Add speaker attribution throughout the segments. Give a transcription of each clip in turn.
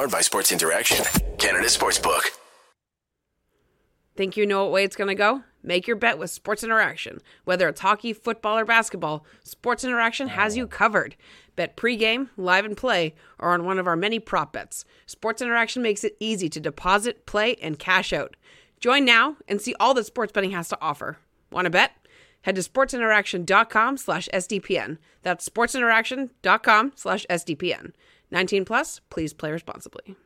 Speaker 1: Powered by Sports Interaction, Canada Sportsbook.
Speaker 2: Think you know what way it's going to go? Make your bet with Sports Interaction. Whether it's hockey, football, or basketball, Sports Interaction has you covered. Bet pregame, live and play, or on one of our many prop bets. Sports Interaction makes it easy to deposit, play, and cash out. Join now and see all that sports betting has to offer. Want to bet? Head to sportsinteraction.com slash SDPN. That's sportsinteraction.com slash SDPN. 19 plus, please play responsibly.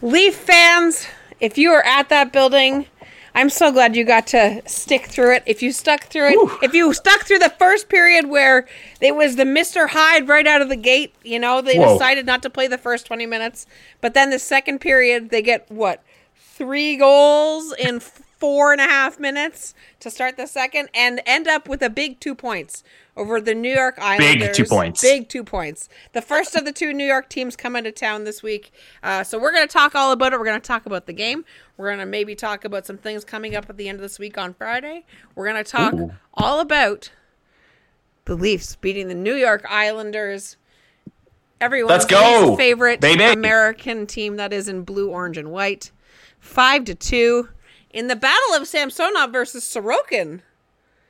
Speaker 2: Leaf fans, if you are at that building, I'm so glad you got to stick through it. If you stuck through it, if you stuck through the first period where it was the Mr. Hyde right out of the gate, you know, they
Speaker 3: Whoa.
Speaker 2: decided not to play the first 20 minutes. But then the second period, they get what? Three goals in four and a half minutes to start the second and end up with a big two points over the New York Islanders.
Speaker 3: Big two points.
Speaker 2: Big two points. The first of the two New York teams come into town this week. Uh, so we're going to talk all about it. We're going to talk about the game. We're going to maybe talk about some things coming up at the end of this week on Friday. We're going to talk
Speaker 3: Ooh.
Speaker 2: all about the Leafs beating the New York Islanders. Everyone's
Speaker 3: Let's go,
Speaker 2: favorite
Speaker 3: baby.
Speaker 2: American team that is in blue, orange, and white. Five to two in the battle of Samsonov versus Sorokin.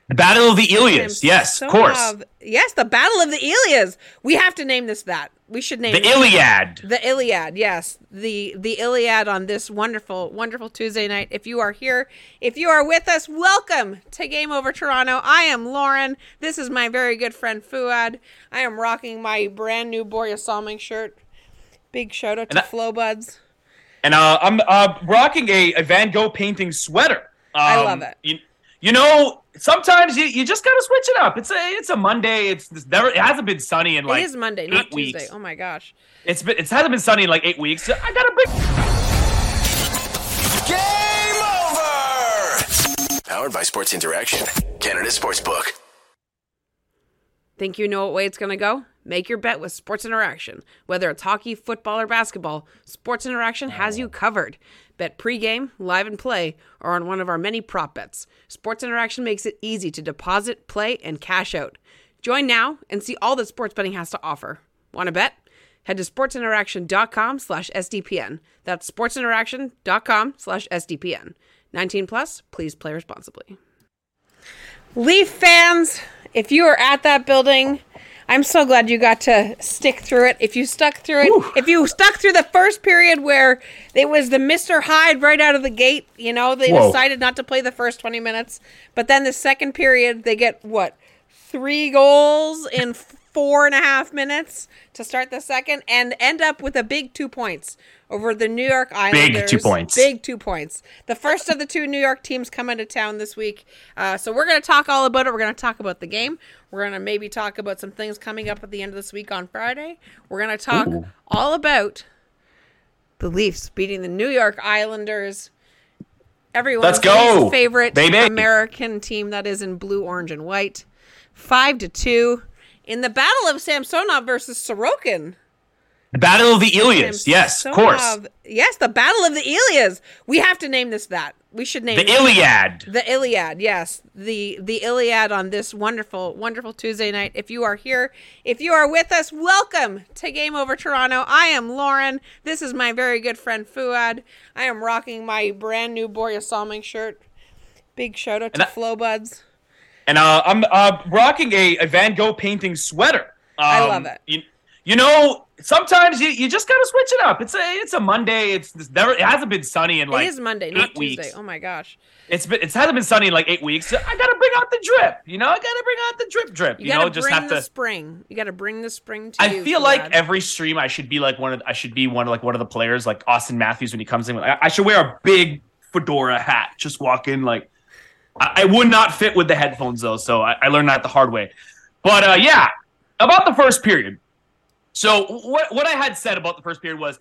Speaker 3: The Battle of the Ilias. Yes, of course.
Speaker 2: Yes, the Battle of the Ilias. We have to name this that. We should name it.
Speaker 3: The
Speaker 2: it.
Speaker 3: Iliad.
Speaker 2: The Iliad, yes. The the Iliad on this wonderful, wonderful Tuesday night. If you are here, if you are with us, welcome to Game Over Toronto. I am Lauren. This is my very good friend Fuad. I am rocking my brand new Börje Salming shirt. Big shout out to
Speaker 3: And I-
Speaker 2: Flow Buds.
Speaker 3: And uh, I'm uh, rocking a, a Van Gogh painting sweater. Um,
Speaker 2: I love it.
Speaker 3: You, you know, sometimes you, you just gotta switch it up. It's a it's a Monday. It's, it's never it hasn't been sunny in like
Speaker 2: it is Monday,
Speaker 3: eight
Speaker 2: not
Speaker 3: weeks.
Speaker 2: Tuesday. Oh my gosh.
Speaker 3: It's been it hasn't been sunny in like eight weeks. I gotta bring.
Speaker 1: Game over! Powered by Sports Interaction, Canada Sportsbook.
Speaker 2: Think you know what way it's going to go? Make your bet with Sports Interaction. Whether it's hockey, football, or basketball, Sports Interaction has you covered. Bet pregame, live and play, or on one of our many prop bets. Sports Interaction makes it easy to deposit, play, and cash out. Join now and see all that sports betting has to offer. Want to bet? Head to sportsinteraction.com slash SDPN. That's sportsinteraction.com slash SDPN. 19 plus, please play responsibly. Leaf fans, if you are at that building, I'm so glad you got to stick through it. If you stuck through it, if you stuck through the first period where it was the Mr. Hyde right out of the gate, you know, they
Speaker 3: Whoa.
Speaker 2: decided not to play the first 20 minutes. But then the second period, they get what? Three goals in four and a half minutes to start the second and end up with a big two points over the New York Islanders.
Speaker 3: Big two points.
Speaker 2: Big two points. The first of the two New York teams come into town this week. Uh, so we're going to talk all about it. We're going to talk about the game. We're going to maybe talk about some things coming up at the end of this week on Friday. We're going to talk
Speaker 3: Ooh.
Speaker 2: all about the Leafs beating the New York Islanders. Everyone's
Speaker 3: Let's go,
Speaker 2: favorite
Speaker 3: baby.
Speaker 2: American team that is in blue, orange, and white. Five to two in the battle of Samsonov versus Sorokin.
Speaker 3: The Battle of the Ilias. Yes, of course.
Speaker 2: Yes, the Battle of the Ilias. We have to name this that. We should name
Speaker 3: The
Speaker 2: it
Speaker 3: Iliad.
Speaker 2: the Iliad. Yes, the the Iliad on this wonderful, wonderful Tuesday night. If you are here, if you are with us, welcome to Game Over Toronto. I am Lauren. This is my very good friend Fuad. I am rocking my brand new Börje Salming shirt. Big shout out to
Speaker 3: And I-
Speaker 2: Flow Buds.
Speaker 3: And uh, I'm uh, rocking a, a Van Gogh painting sweater. Um,
Speaker 2: I love it.
Speaker 3: You, you know, sometimes you, you just gotta switch it up. It's a it's a Monday. It's, it's never it hasn't been sunny in like
Speaker 2: it is Monday, not
Speaker 3: weeks.
Speaker 2: Tuesday. Oh my gosh.
Speaker 3: It's been it hasn't been sunny in like eight weeks. I gotta bring out the drip. You know, I gotta bring out the drip drip.
Speaker 2: You,
Speaker 3: You,
Speaker 2: gotta
Speaker 3: know, just
Speaker 2: bring
Speaker 3: have
Speaker 2: the
Speaker 3: to.
Speaker 2: spring. You gotta bring the spring to
Speaker 3: I
Speaker 2: you,
Speaker 3: feel like every stream I should be like one of I should be one of like one of the players like Auston Matthews when he comes in. I, I should wear a big fedora hat. Just walk in like I, I would not fit with the headphones though, so I, I learned that the hard way. But uh, yeah, about the first period. So what what I had said about the first period was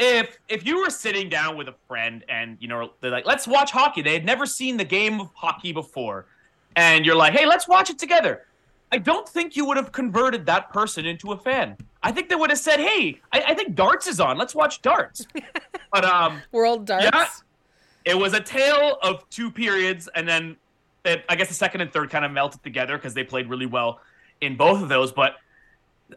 Speaker 3: if if you were sitting down with a friend and you know they're like let's watch hockey they had never seen the game of hockey before and you're like hey let's watch it together i don't think you would have converted that person into a fan i think they would have said hey i, I think darts is on let's watch darts but um
Speaker 2: World Darts.
Speaker 3: Yeah. It was a tale of two periods and then it, i guess the second and third kind of melted together because they played really well in both of those but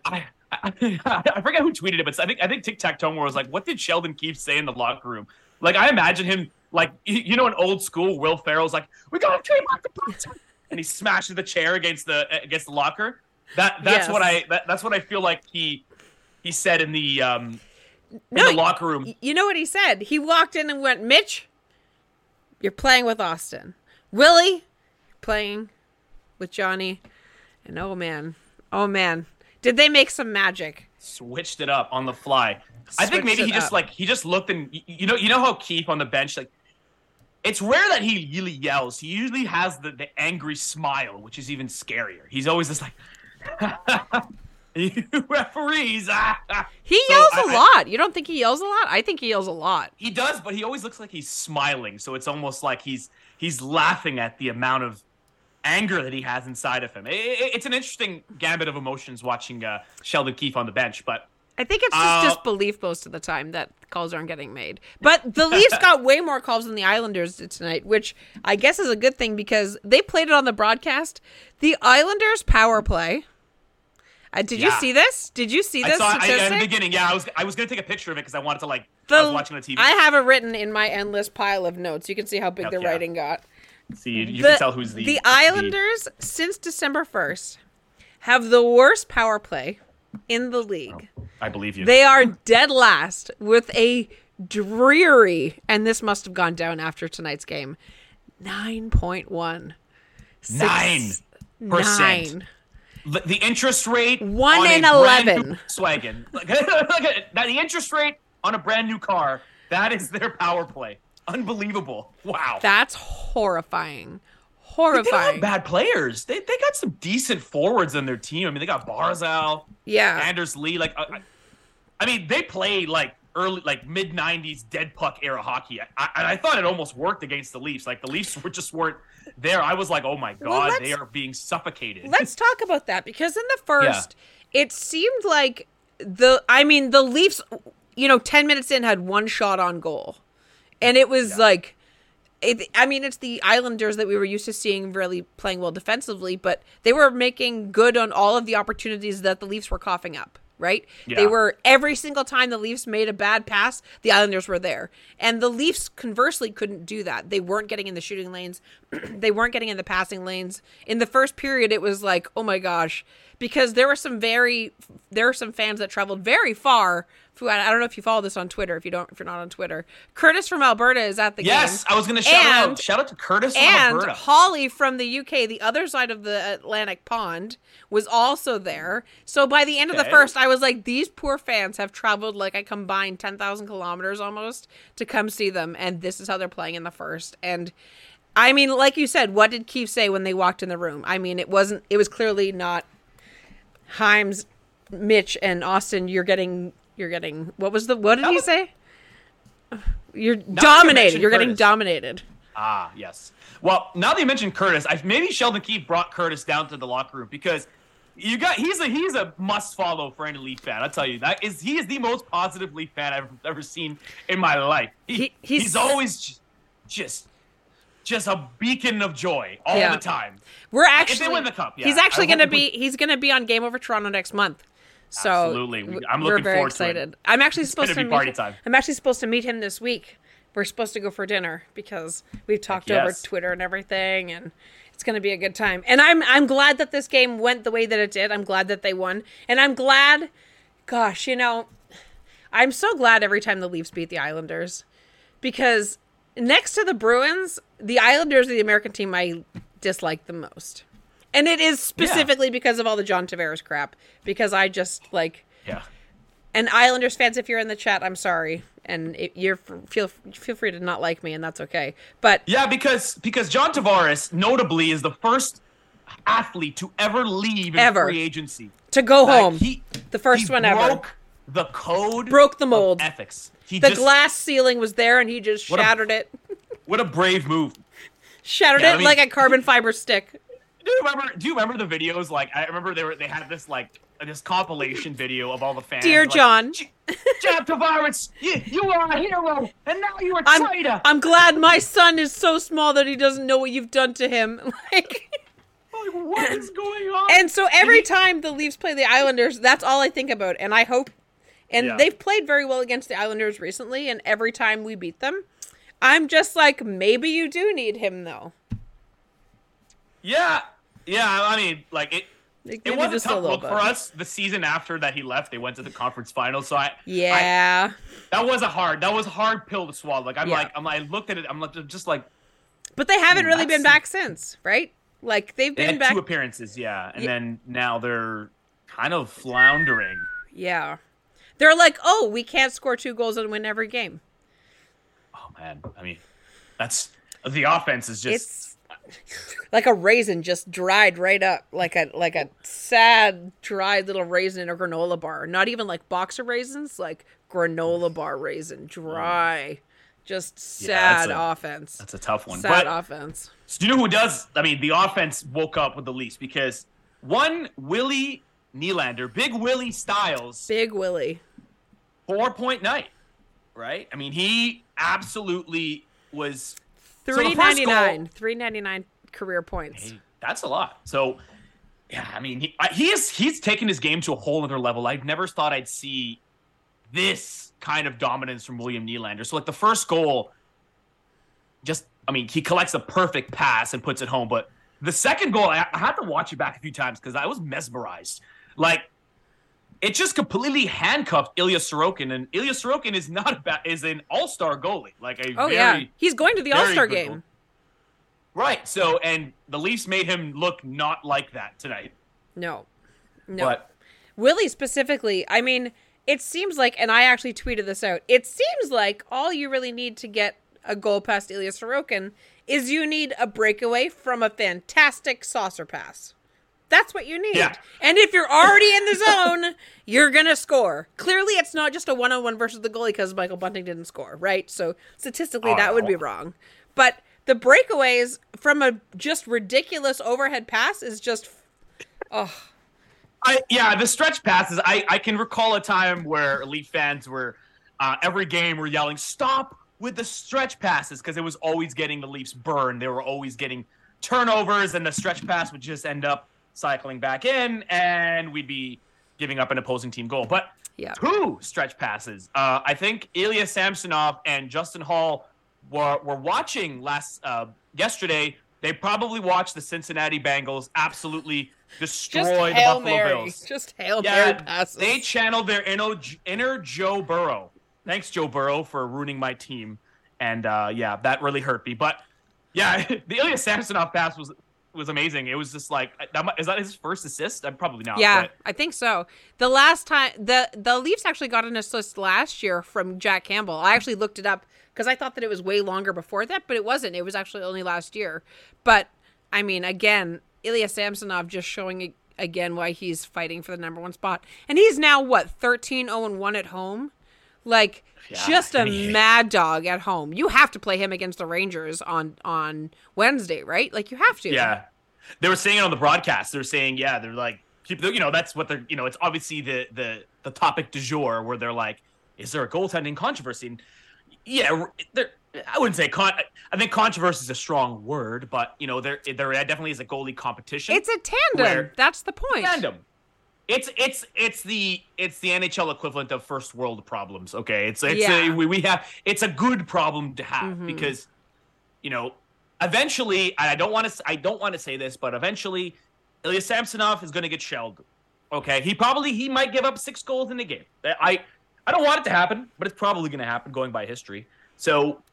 Speaker 3: i I, I forget who tweeted it, but I think I think Tic Tac Toe was like, "What did Sheldon Keefe say in the locker room?" Like I imagine him like you know, an old school, Will Ferrell's like, "We gotta keep up the punch," and he smashes the chair against the against the locker. That that's
Speaker 2: Yes.
Speaker 3: what I that, that's what I feel like he he said in the um in
Speaker 2: No,
Speaker 3: the locker room.
Speaker 2: You know what he said? He walked in and went, Mitch, you're playing with Auston. Willie, playing with Johnny. And oh man, oh man, did they make some magic?
Speaker 3: switched it up on the fly. I think maybe he just
Speaker 2: up.
Speaker 3: like he just looked and you know you know how Keefe on the bench like it's rare that he really yells. He usually has the, the angry smile, which is even scarier. He's always just like you referees. ah, ah."
Speaker 2: He
Speaker 3: So
Speaker 2: yells
Speaker 3: I-
Speaker 2: a lot. You don't think he yells a lot? I think he yells a lot.
Speaker 3: He does, but he always looks like he's smiling. So it's almost like he's he's laughing at the amount of anger that he has inside of him. I- I- it's an interesting gambit of emotions watching uh, Sheldon Keefe on the bench, but
Speaker 2: I think it's just
Speaker 3: Uh,
Speaker 2: disbelief most of the time that calls aren't getting made. But the Leafs got way more calls than the Islanders did tonight, which I guess is a good thing because they played it on the broadcast. The Islanders power play. Uh, did you see this? Did you see this?
Speaker 3: I saw I, in the beginning. Yeah, I was I was gonna take a picture of it because I wanted to like
Speaker 2: The-
Speaker 3: I was watching on TV.
Speaker 2: I have it written in my endless pile of notes. You can see how big the
Speaker 3: Okay.
Speaker 2: writing got.
Speaker 3: See, you, you
Speaker 2: the,
Speaker 3: can tell who's the
Speaker 2: the Islanders since December first have the worst power play in the league.
Speaker 3: I believe you.
Speaker 2: They are dead last with a dreary, and this must have gone down after tonight's game. Nine point one.
Speaker 3: Nine percent.
Speaker 2: Nine.
Speaker 3: The, interest rate
Speaker 2: One
Speaker 3: on
Speaker 2: in
Speaker 3: brand
Speaker 2: 11.
Speaker 3: new Swaggin. Like, look at now the interest rate on a brand new car. That is their power play. Unbelievable. Wow.
Speaker 2: That's horrifying.
Speaker 3: they don't have
Speaker 2: Horrifying.
Speaker 3: bad players. They, they got some decent forwards in their team. I mean, they got Barzal,
Speaker 2: Yeah.
Speaker 3: Anders Lee. Like, I, I- I mean, they play like early, like mid '90s dead puck era hockey. I, I, I thought it almost worked against the Leafs. Like the Leafs were just weren't there. I was like, oh my god,
Speaker 2: let's-
Speaker 3: they are being suffocated.
Speaker 2: Let's talk about that because in the first, it seemed like the. I mean, the Leafs, you know, ten minutes in had one shot on goal, and it was like. It, I mean, it's the Islanders that we were used to seeing really playing well defensively, but they were making good on all of the opportunities that the Leafs were coughing up. Right? They were every single time the Leafs made a bad pass, the Islanders were there, and the Leafs conversely couldn't do that. They weren't getting in the shooting lanes, they weren't getting in the passing lanes. In the first period, it was like, oh my gosh, because there were some very, there were some fans that traveled very far. Who I I don't know if you follow this on Twitter. If you don't, if you're not on Twitter, Curtis from Alberta is at the game.
Speaker 3: yes, I was going to shout
Speaker 2: And-
Speaker 3: out. Shout out to Curtis from
Speaker 2: And
Speaker 3: Alberta.
Speaker 2: Holly from the UK, the other side of the Atlantic pond, was also there. So by the end of the first, I was like, these poor fans have traveled like a combined 10,000 kilometers almost to come see them. And this is how they're playing in the first. And I mean, like you said, what did Keefe say when they walked in the room? I mean, it wasn't, it was clearly not Himes, Mitch, and Auston. You're getting, you're getting, what was the, what did he say? You're
Speaker 3: you
Speaker 2: dominated. You're getting
Speaker 3: Curtis.
Speaker 2: dominated.
Speaker 3: Ah, yes. Well, now that you mentioned Curtis, I maybe Sheldon Keefe brought Curtis down to the locker room because you got he's a he's a must follow for any Leaf fan. I'll tell you that is he is the most positive Leaf fan I've ever seen in my life. He,
Speaker 2: He-
Speaker 3: he's,
Speaker 2: he's-
Speaker 3: always j- just just a beacon of joy all
Speaker 2: Yeah.
Speaker 3: the time.
Speaker 2: We're actually
Speaker 3: win the cup, yeah.
Speaker 2: he's actually going to be he's going to be on Game Over Toronto next month. So
Speaker 3: Absolutely. I'm
Speaker 2: we're
Speaker 3: looking
Speaker 2: very
Speaker 3: forward to it.
Speaker 2: excited. I'm actually supposed
Speaker 3: gonna
Speaker 2: to
Speaker 3: be
Speaker 2: meet
Speaker 3: party
Speaker 2: him-
Speaker 3: time.
Speaker 2: I'm actually supposed to meet him this week. We're supposed to go for dinner because we've talked
Speaker 3: Heck
Speaker 2: over
Speaker 3: yes.
Speaker 2: Twitter and everything, and it's going to be a good time. And I'm I'm glad that this game went the way that it did. I'm glad that they won, and I'm glad. Gosh, you know, I'm so glad every time the Leafs beat the Islanders because next to the Bruins, the Islanders are the American team I dislike the most. And it is specifically because of all the John Tavares crap. Because I just like,
Speaker 3: Yeah.
Speaker 2: and Islanders fans, if you're in the chat, I'm sorry, and it, you're feel feel free to not like me, and that's okay. But
Speaker 3: Yeah, because because John Tavares notably is the first athlete to ever leave in
Speaker 2: Ever.
Speaker 3: free agency.
Speaker 2: to go
Speaker 3: Like,
Speaker 2: home,
Speaker 3: he-
Speaker 2: the first one ever,
Speaker 3: broke the code
Speaker 2: Broke the mold.
Speaker 3: ethics. He
Speaker 2: the
Speaker 3: just,
Speaker 2: glass ceiling was there, and he just
Speaker 3: What a-
Speaker 2: shattered it,
Speaker 3: What a brave move.
Speaker 2: shattered
Speaker 3: Yeah,
Speaker 2: it
Speaker 3: I mean-
Speaker 2: like a carbon fiber stick.
Speaker 3: Do you remember? Do you remember the videos? Like I remember they were they had this like this compilation video of all the fans.
Speaker 2: Dear
Speaker 3: like,
Speaker 2: John.
Speaker 3: "J- Tavares, you, you are a hero, and now you're a
Speaker 2: I'm,
Speaker 3: traitor.
Speaker 2: I'm glad my son is so small that he doesn't know what you've done to him. Like,
Speaker 3: like, what is going on?
Speaker 2: And so every time the Leafs play the Islanders, that's all I think about. And I hope, and
Speaker 3: Yeah.
Speaker 2: they've played very well against the Islanders recently. And every time we beat them, I'm just like, maybe you do need him though.
Speaker 3: yeah, yeah. I mean, like it.
Speaker 2: Like,
Speaker 3: It
Speaker 2: maybe
Speaker 3: was a tough
Speaker 2: little
Speaker 3: look
Speaker 2: bit.
Speaker 3: for us. The season after that he left, they went to the conference finals. So I, I
Speaker 2: Yeah,
Speaker 3: that was a hard. That was a hard pill to swallow. Like I'm
Speaker 2: Yeah.
Speaker 3: like, I'm. I looked at it. I'm like, just like
Speaker 2: but they haven't really been back since, right? Like they've
Speaker 3: they
Speaker 2: been back.
Speaker 3: two appearances, yeah, and
Speaker 2: Yeah.
Speaker 3: then now they're kind of floundering.
Speaker 2: yeah, they're like, oh, we can't score two goals and win every game.
Speaker 3: Oh man, I mean, that's the offense is just.
Speaker 2: it's like a raisin just dried right up like a like a sad dried little raisin in a granola bar not even like boxer raisins like granola bar raisin dry just
Speaker 3: Yeah,
Speaker 2: sad
Speaker 3: that's a-
Speaker 2: offense
Speaker 3: that's a tough one.
Speaker 2: sad
Speaker 3: but
Speaker 2: offense
Speaker 3: so do you know who does? I mean, the offense woke up with the Leafs because one Willie Nylander, Big Willie Styles,
Speaker 2: big willie
Speaker 3: four point night, right? I mean, he absolutely was. So the first
Speaker 2: 399
Speaker 3: goal-
Speaker 2: 399 career points
Speaker 3: Hey, that's a lot. So, yeah, I mean, he, I- he is he's taken his game to a whole other level. I've never thought I'd see this kind of dominance from William Nylander. So, like the first goal, just I mean, he collects a perfect pass and puts it home. But the second goal, I, I had to watch it back a few times because I was mesmerized. Like. It just completely handcuffed Ilya Sorokin, and Ilya Sorokin is not a bad, is an all star goalie, like a
Speaker 2: oh
Speaker 3: very
Speaker 2: yeah he's going to the all-star game
Speaker 3: goal. Right. So, and the Leafs made him look not like that tonight.
Speaker 2: no no
Speaker 3: But
Speaker 2: Willie specifically, I mean, it seems like, and I actually tweeted this out. It seems like all you really need to get a goal past Ilya Sorokin is you need a breakaway from a fantastic saucer pass. That's what you need.
Speaker 3: Yeah.
Speaker 2: And if you're already in the zone, you're gonna score. Clearly, it's not just a one-on-one versus the goalie because Michael Bunting didn't score, right? So statistically,
Speaker 3: Oh,
Speaker 2: that would be wrong. But the breakaways from a just ridiculous overhead pass is just, oh,
Speaker 3: I, yeah, the stretch passes. I, I can recall a time where elite fans were uh, every game were yelling, "Stop with the stretch passes," because it was always getting the Leafs burned. They were always getting turnovers, and the stretch pass would just end up cycling back in, and we'd be giving up an opposing team goal. But
Speaker 2: yeah.
Speaker 3: two stretch passes. Uh, I think Ilya Samsonov and Justin Holl were, were watching last uh, yesterday. They probably watched the Cincinnati Bengals absolutely destroy the Buffalo
Speaker 2: Mary.
Speaker 3: Bills.
Speaker 2: Just Hail Mary passes.
Speaker 3: they channeled their inner, inner Joe Burrow. Thanks, Joe Burrow, for ruining my team. And uh, yeah, that really hurt me. But yeah, the Ilya Samsonov pass was was amazing. It was just like, uh, that, mi- is that his first assist? I'm probably not.
Speaker 2: Yeah,
Speaker 3: but-
Speaker 2: I think so. The last time the the Leafs actually got an assist last year from Jack Campbell. I actually looked it up because I thought that it was way longer before that, but it wasn't. It was actually only last year. But I mean, again, Ilya Samsonov just showing again why he's fighting for the number one spot, and he's now what 13 0 1 at home. Like
Speaker 3: Yeah,
Speaker 2: just a mad dog at home. You have to play him against the Rangers on on Wednesday, right? Like you have to.
Speaker 3: Yeah, they were saying it on the broadcast. They're saying, yeah, they're like people. You know, that's what they're. You know, it's obviously the the the topic du jour where they're like, is there a goaltending controversy? And yeah, there. I wouldn't say con. I think controversy is a strong word, but you know, there there definitely is a goalie competition.
Speaker 2: It's a tandem. That's the point.
Speaker 3: random. It's it's it's the it's the NHL equivalent of first world problems. Okay, it's it's
Speaker 2: Yeah.
Speaker 3: a, we, we have it's a good problem to have
Speaker 2: Mhm.
Speaker 3: because you know eventually I don't want to I don't want to say this, but eventually Ilya Samsonov is going to get shelled. Okay, he probably he might give up six goals in the game. I I don't want it to happen, but it's probably going to happen going by history. So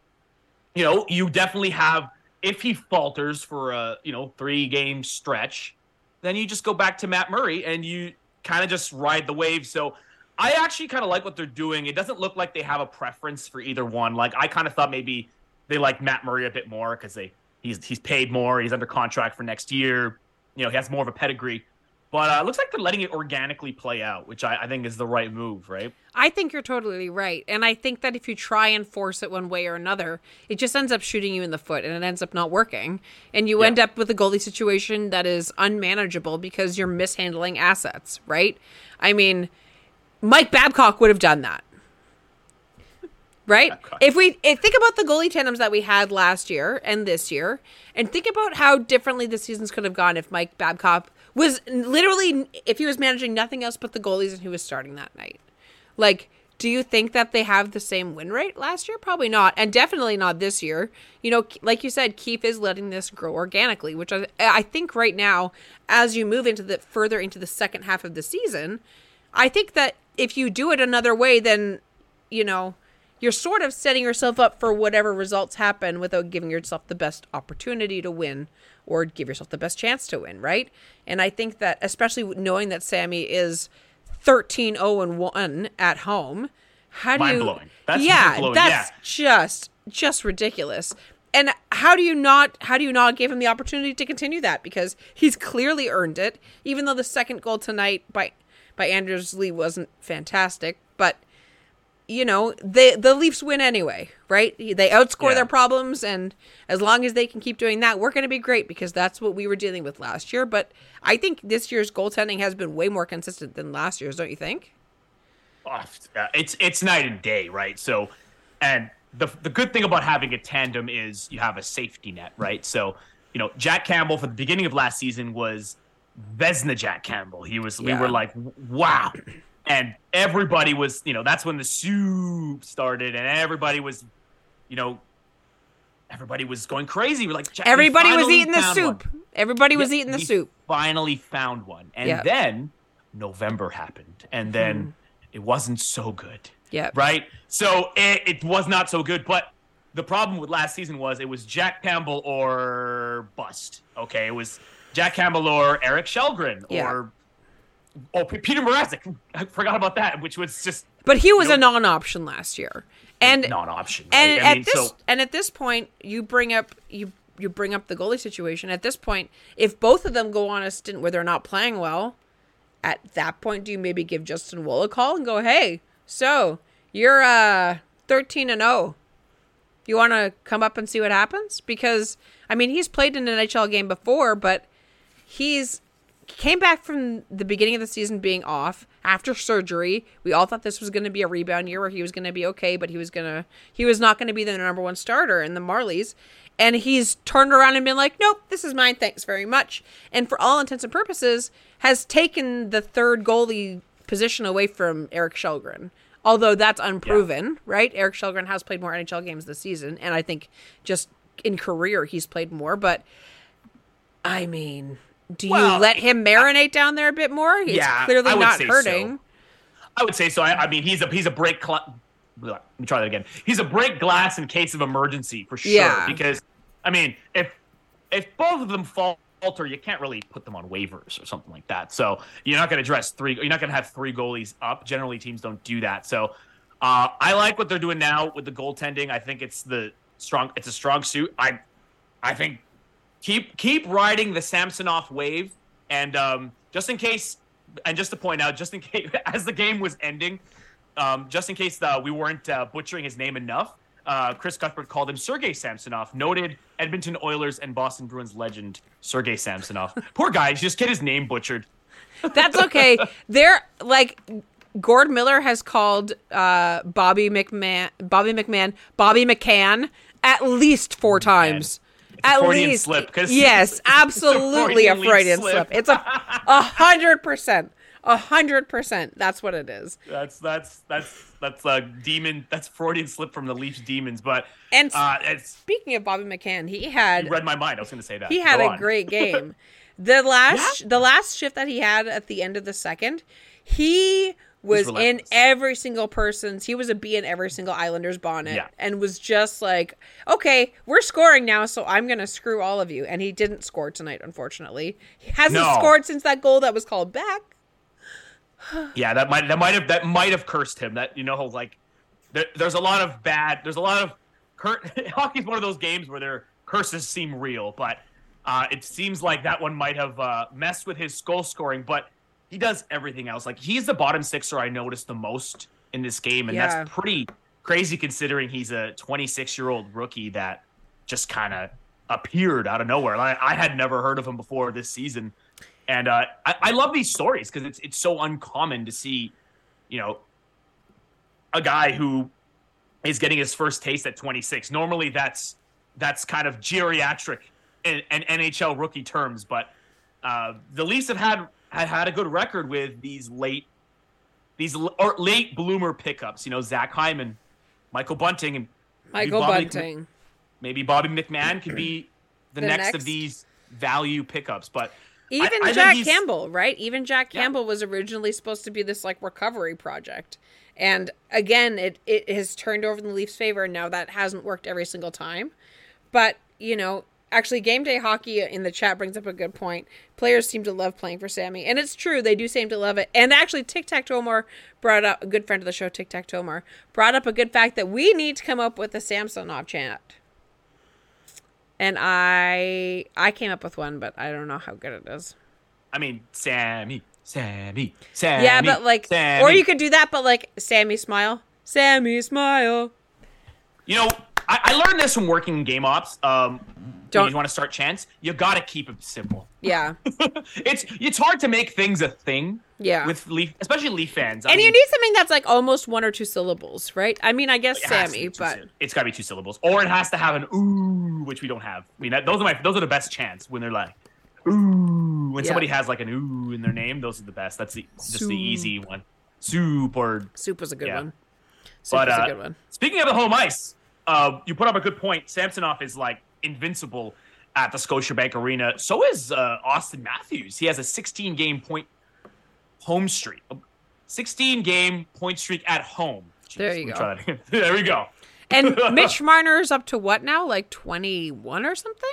Speaker 3: you know you definitely have if he falters for a you know three game stretch then you just go back to Matt Murray and you kind of just ride the wave. So I actually kind of like what they're doing. It doesn't look like they have a preference for either one. Like I kind of thought maybe they like Matt Murray a bit more because they he's he's paid more. He's under contract for next year. You know, he has more of a pedigree. But uh, it looks like they're letting it organically play out, which I, I think is the right move, right?
Speaker 2: I think you're totally right. And I think that if you try and force it one way or another, it just ends up shooting you in the foot and it ends up not working. And you
Speaker 3: Yeah.
Speaker 2: end up with a goalie situation that is unmanageable because you're mishandling assets, right? I mean, Mike Babcock would have done that. right? If we if, think about the goalie tandems that we had last year and this year, and think about how differently the seasons could have gone if Mike Babcock was literally if he was managing nothing else but the goalies and he was starting that night. Like, do you think that they have the same win rate last year? Probably not, and definitely not this year. You know, like you said, Keefe is letting this grow organically, which I, I think right now, as you move into the further into the second half of the season, I think that if you do it another way, then you know you're sort of setting yourself up for whatever results happen without giving yourself the best opportunity to win or give yourself the best chance to win, right? And I think that especially knowing that Sammy is 13 0 and 1 at home, how do
Speaker 3: Mind
Speaker 2: you
Speaker 3: blowing. That's
Speaker 2: Yeah,
Speaker 3: mind-blowing,
Speaker 2: that's
Speaker 3: yeah.
Speaker 2: just just ridiculous. And how do you not how do you not give him the opportunity to continue that because he's clearly earned it even though the second goal tonight by by Anders Lee wasn't fantastic, but you know, the the Leafs win anyway, right? They outscore
Speaker 3: Yeah.
Speaker 2: their problems and as long as they can keep doing that, we're going to be great because that's what we were dealing with last year, but I think this year's goaltending has been way more consistent than last year's, don't you think?
Speaker 3: Oh, it's it's night and day, right? So, and the the good thing about having a tandem is you have a safety net, right? So, you know, Jack Campbell for the beginning of last season was Vezina Jack Campbell. He was we were like, wow, and everybody was, you know, that's when the soup started, and everybody was, you know. Everybody was going crazy. We're like, "Jack, we
Speaker 2: Everybody was eating the soup.
Speaker 3: one."
Speaker 2: Everybody was
Speaker 3: Yeah,
Speaker 2: eating the
Speaker 3: we
Speaker 2: soup.
Speaker 3: Finally found one, and
Speaker 2: Yep.
Speaker 3: then November happened, and then hmm. it wasn't so good.
Speaker 2: Yeah.
Speaker 3: Right. So it, it was not so good, but the problem with last season was it was Jack Campbell or bust. Okay, it was Jack Campbell or Erik Källgren
Speaker 2: Yeah.
Speaker 3: or oh P- Petr Mrazek. I forgot about that, which was just
Speaker 2: But he was a non-option last year. And
Speaker 3: not an option.
Speaker 2: and
Speaker 3: right?
Speaker 2: at
Speaker 3: mean,
Speaker 2: this
Speaker 3: so
Speaker 2: and at this point you bring up you you bring up the goalie situation at this point if both of them go on a stint where they're not playing well at that point do you maybe give justin woll a call and go hey so you're uh 13 and 0 you want to come up and see what happens because i mean he's played in an nhl game before but he's came back from the beginning of the season being off after surgery. We all thought this was going to be a rebound year where he was going to be okay, but he was going to he was not going to be the number 1 starter in the Marlies. And he's turned around and been like, "Nope, this is mine. Thanks very much." And for all intents and purposes has taken the third goalie position away from Erik Källgren. Although that's unproven, right? Erik Källgren has played more NHL games this season, and I think just in career he's played more, but I mean, do you
Speaker 3: Well,
Speaker 2: let him marinate down there a bit more? He's
Speaker 3: Yeah,
Speaker 2: clearly not hurting.
Speaker 3: so. I would say so. I, I mean, he's a he's a break. Cl- let me try that again. He's a break glass in case of emergency for sure.
Speaker 2: Yeah.
Speaker 3: Because I mean, if if both of them falter, you can't really put them on waivers or something like that. So you're not going to dress three. You're not going to have three goalies up. Generally, teams don't do that. So uh, I like what they're doing now with the goaltending. I think it's the strong. It's a strong suit. I I think keep keep riding the Samsonov wave, and um, just in case, and just to point out, just in case, as the game was ending, um, just in case uh, we weren't uh, butchering his name enough, uh, Chris Cuthbert called him Sergei Samsonov, noted Edmonton Oilers and Boston Bruins legend Sergei Samsonov. Poor guy, just get his name butchered.
Speaker 2: That's okay. They're like Gord Miller has called uh, Bobby McMahon, Bobby McMahon, Bobby McMann at least four times. At
Speaker 3: Freudian
Speaker 2: least,
Speaker 3: slip,
Speaker 2: yes,
Speaker 3: it's a
Speaker 2: absolutely a
Speaker 3: Freudian
Speaker 2: Freudian
Speaker 3: slip.
Speaker 2: slip. It's a a hundred percent, a hundred percent. That's what it is.
Speaker 3: That's that's that's that's a demon. That's Freudian slip from the Leafs demons. But
Speaker 2: And
Speaker 3: uh,
Speaker 2: speaking of Bobby McMann, he had
Speaker 3: you read my mind. I was going to say that.
Speaker 2: He had a great game. The last the last shift that he had at the end of the second, he was in every single person's he was a bee in every single Islanders bonnet
Speaker 3: Yeah.
Speaker 2: and was just like, Okay, we're scoring now, so I'm gonna screw all of you. And he didn't score tonight, unfortunately. He hasn't
Speaker 3: No.
Speaker 2: scored since that goal that was called back.
Speaker 3: Yeah, that might that might have that might have cursed him. That you know, like there, there's a lot of bad. There's a lot of cur- hockey's one of those games where their curses seem real, but uh, it seems like that one might have uh, messed with his goal scoring. But he does everything else. Like he's the bottom sixer I noticed the most in this game, and
Speaker 2: Yeah.
Speaker 3: that's pretty crazy considering he's a 26 year old rookie that just kind of appeared out of nowhere. I, I had never heard of him before this season, and uh, I, I love these stories because it's it's so uncommon to see, you know, a guy who is getting his first taste at 26. Normally, that's that's kind of geriatric in, in NHL rookie terms, but uh, the Leafs have had had had a good record with these late these l- or late bloomer pickups. You know, Zach Hyman, Michael Bunting, and maybe
Speaker 2: Michael
Speaker 3: Bobby-
Speaker 2: Bunting.
Speaker 3: Maybe Bobby McMahon could be the,
Speaker 2: The
Speaker 3: next,
Speaker 2: next?
Speaker 3: of these value pickups, but
Speaker 2: Even
Speaker 3: I think
Speaker 2: Jack Campbell, right? Even Jack
Speaker 3: Yeah.
Speaker 2: Campbell was originally supposed to be this like recovery project. And again, it, it has turned over in the Leafs' favor, and now that hasn't worked every single time. But, you know, actually, game day hockey in the chat brings up a good point. Players seem to love playing for Sammy. And it's true, they do seem to love it. And actually, Tic Tac Tomar brought up, a good friend of the show, Tic Tac Tomar, brought up a good fact that we need to come up with a Samsonov chant. And I I came up with one, but I don't know how good it is.
Speaker 3: I mean, Sammy, Sammy, Sammy.
Speaker 2: Yeah, but like,
Speaker 3: Sammy.
Speaker 2: or you could do that, but like, Sammy smile, Sammy smile.
Speaker 3: You know, I, I learned this from working in game ops. Um,
Speaker 2: Don't-
Speaker 3: you want to start chants, you got to keep it simple.
Speaker 2: Yeah,
Speaker 3: it's it's hard to make things a thing.
Speaker 2: Yeah.
Speaker 3: With Leaf, especially Leaf fans. I
Speaker 2: and you need something that's like almost one or two syllables, right? I mean, I guess
Speaker 3: it has to
Speaker 2: Sammy,
Speaker 3: two
Speaker 2: but
Speaker 3: it's got to be two syllables, or it has to have an ooh, which we don't have. I mean, that, those are my those are the best chants when they're like ooh. When
Speaker 2: Yeah.
Speaker 3: somebody has like an ooh in their name, those are the best. That's the just
Speaker 2: Soup.
Speaker 3: the easy one. Soup or
Speaker 2: Soup was a good
Speaker 3: Yeah.
Speaker 2: one. Soup
Speaker 3: But
Speaker 2: was
Speaker 3: uh,
Speaker 2: a good one.
Speaker 3: speaking of the home ice, uh, you put up a good point. Samsonov is like invincible at the Scotiabank Arena. So is uh, Auston Matthews. He has a 16 game point home streak. 16 game point streak at home. Jeez,
Speaker 2: There you go.
Speaker 3: try that again. there we go.
Speaker 2: And Mitch Marner's up to what now? Like twenty one or something?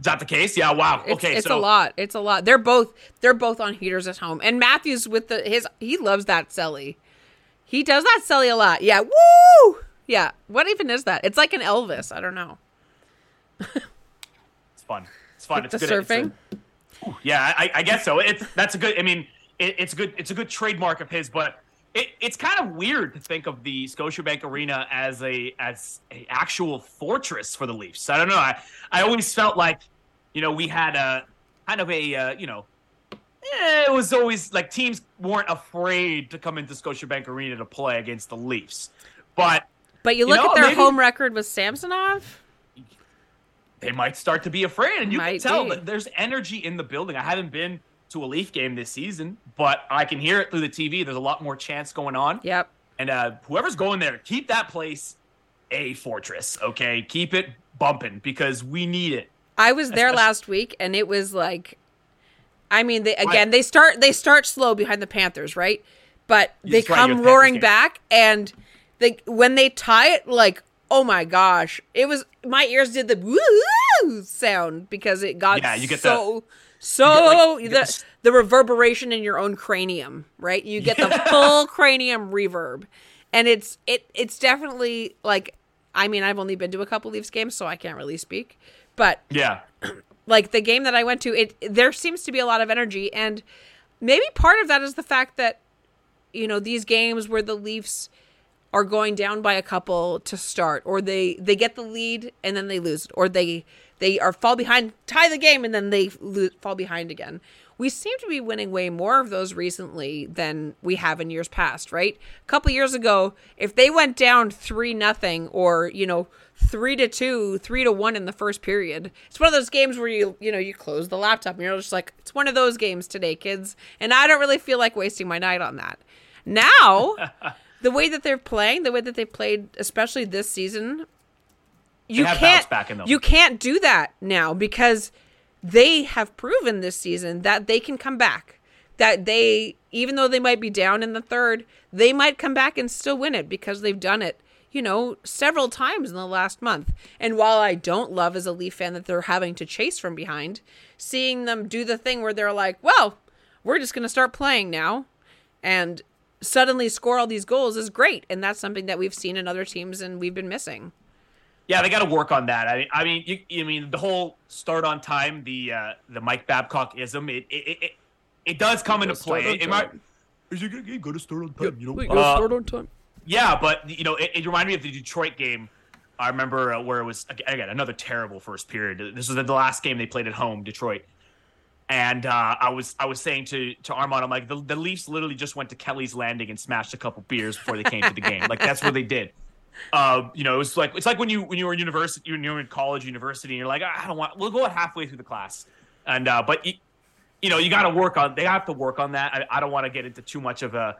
Speaker 3: Is that the case? Yeah. Wow.
Speaker 2: It's,
Speaker 3: okay.
Speaker 2: it's
Speaker 3: so
Speaker 2: a lot. It's a lot. They're both they're both on heaters at home. And Matthews with the his he loves that celly. He does that celly a lot. Yeah. Woo! Yeah. What even is that? It's like an Elvis. I don't know.
Speaker 3: it's fun. It's fun.
Speaker 2: Like
Speaker 3: it's
Speaker 2: the
Speaker 3: good. it's a-
Speaker 2: surfing?
Speaker 3: Yeah, I, I guess so. It's that's a good. I mean, it, it's good. It's a good trademark of his, but it, it's kind of weird to think of the Scotiabank Arena as a as a actual fortress for the Leafs. I don't know. I I always felt like, you know, we had a kind of a uh, you know, eh, it was always like teams weren't afraid to come into Scotiabank Arena to play against the Leafs, but
Speaker 2: But you
Speaker 3: You
Speaker 2: look
Speaker 3: know,
Speaker 2: at their
Speaker 3: maybe-
Speaker 2: home record with Samsonov.
Speaker 3: They might start to be afraid. And you
Speaker 2: Might
Speaker 3: can tell
Speaker 2: be.
Speaker 3: that there's energy in the building. I haven't been to a Leaf game this season, but I can hear it through the TV. There's a lot more chance going on.
Speaker 2: Yep.
Speaker 3: And uh, whoever's going there, keep that place a fortress, okay? Keep it bumping because we need it.
Speaker 2: I was there
Speaker 3: Especially-
Speaker 2: last week and it was like I mean they again they start they start slow behind the Panthers, right? But they come roaring back and they when they tie it like oh my gosh. It was my ears did the woo sound because it got
Speaker 3: Yeah, you get
Speaker 2: so so
Speaker 3: like- get
Speaker 2: the, the reverberation in your own cranium, right? You get the full cranium reverb. And it's it it's definitely like I mean, I've only been to a couple Leafs games, so I can't really speak. But
Speaker 3: Yeah.
Speaker 2: like the game that I went to, it there seems to be a lot of energy, and maybe part of that is the fact that you know these games where the Leafs are going down by a couple to start, or they they get the lead and then they lose, or they they are fall behind, tie the game, and then they lo- fall behind again. We seem to be winning way more of those recently than we have in years past, right? A couple years ago, if they went down three nothing, or you know three to two, three to one in the first period, it's one of those games where you you know you close the laptop and you're just like, it's one of those games today, kids, and I don't really feel like wasting my night on that. Now, the way that they're playing, the way that they played, especially this season, you
Speaker 3: have
Speaker 2: can't
Speaker 3: back in them.
Speaker 2: you can't do that now because they have proven this season that they can come back. That they, even though they might be down in the third, they might come back and still win it because they've done it, you know, several times in the last month. And while I don't love as a Leaf fan that they're having to chase from behind, seeing them do the thing where they're like, well, we're just going to start playing now and suddenly score all these goals is great. And that's something that we've seen in other teams and we've been missing.
Speaker 3: Yeah, they got to work on that. I mean, I mean, you, you mean the whole start on time, the uh, the Mike Babcock ism. It it, it it does come into play.
Speaker 2: on
Speaker 3: It might, is it you got to go to start on time? You know,
Speaker 2: Wait,
Speaker 3: Uh,
Speaker 2: on time.
Speaker 3: Yeah, but you know, it, it reminded me of the Detroit game. I remember uh, where it was again another terrible first period. This was the last game they played at home, Detroit. And uh, I was I was saying to to Armand, I'm like the, the Leafs literally just went to Kelly's Landing and smashed a couple beers before they came to the game. Like that's what they did. uh, you know, it was like it's like when you when you were in university, when you were in college, university, and you're like, I don't want. We'll go halfway through the class, and uh, but you, you know, you got to work on. They have to work on that. I, I don't want to get into too much of a.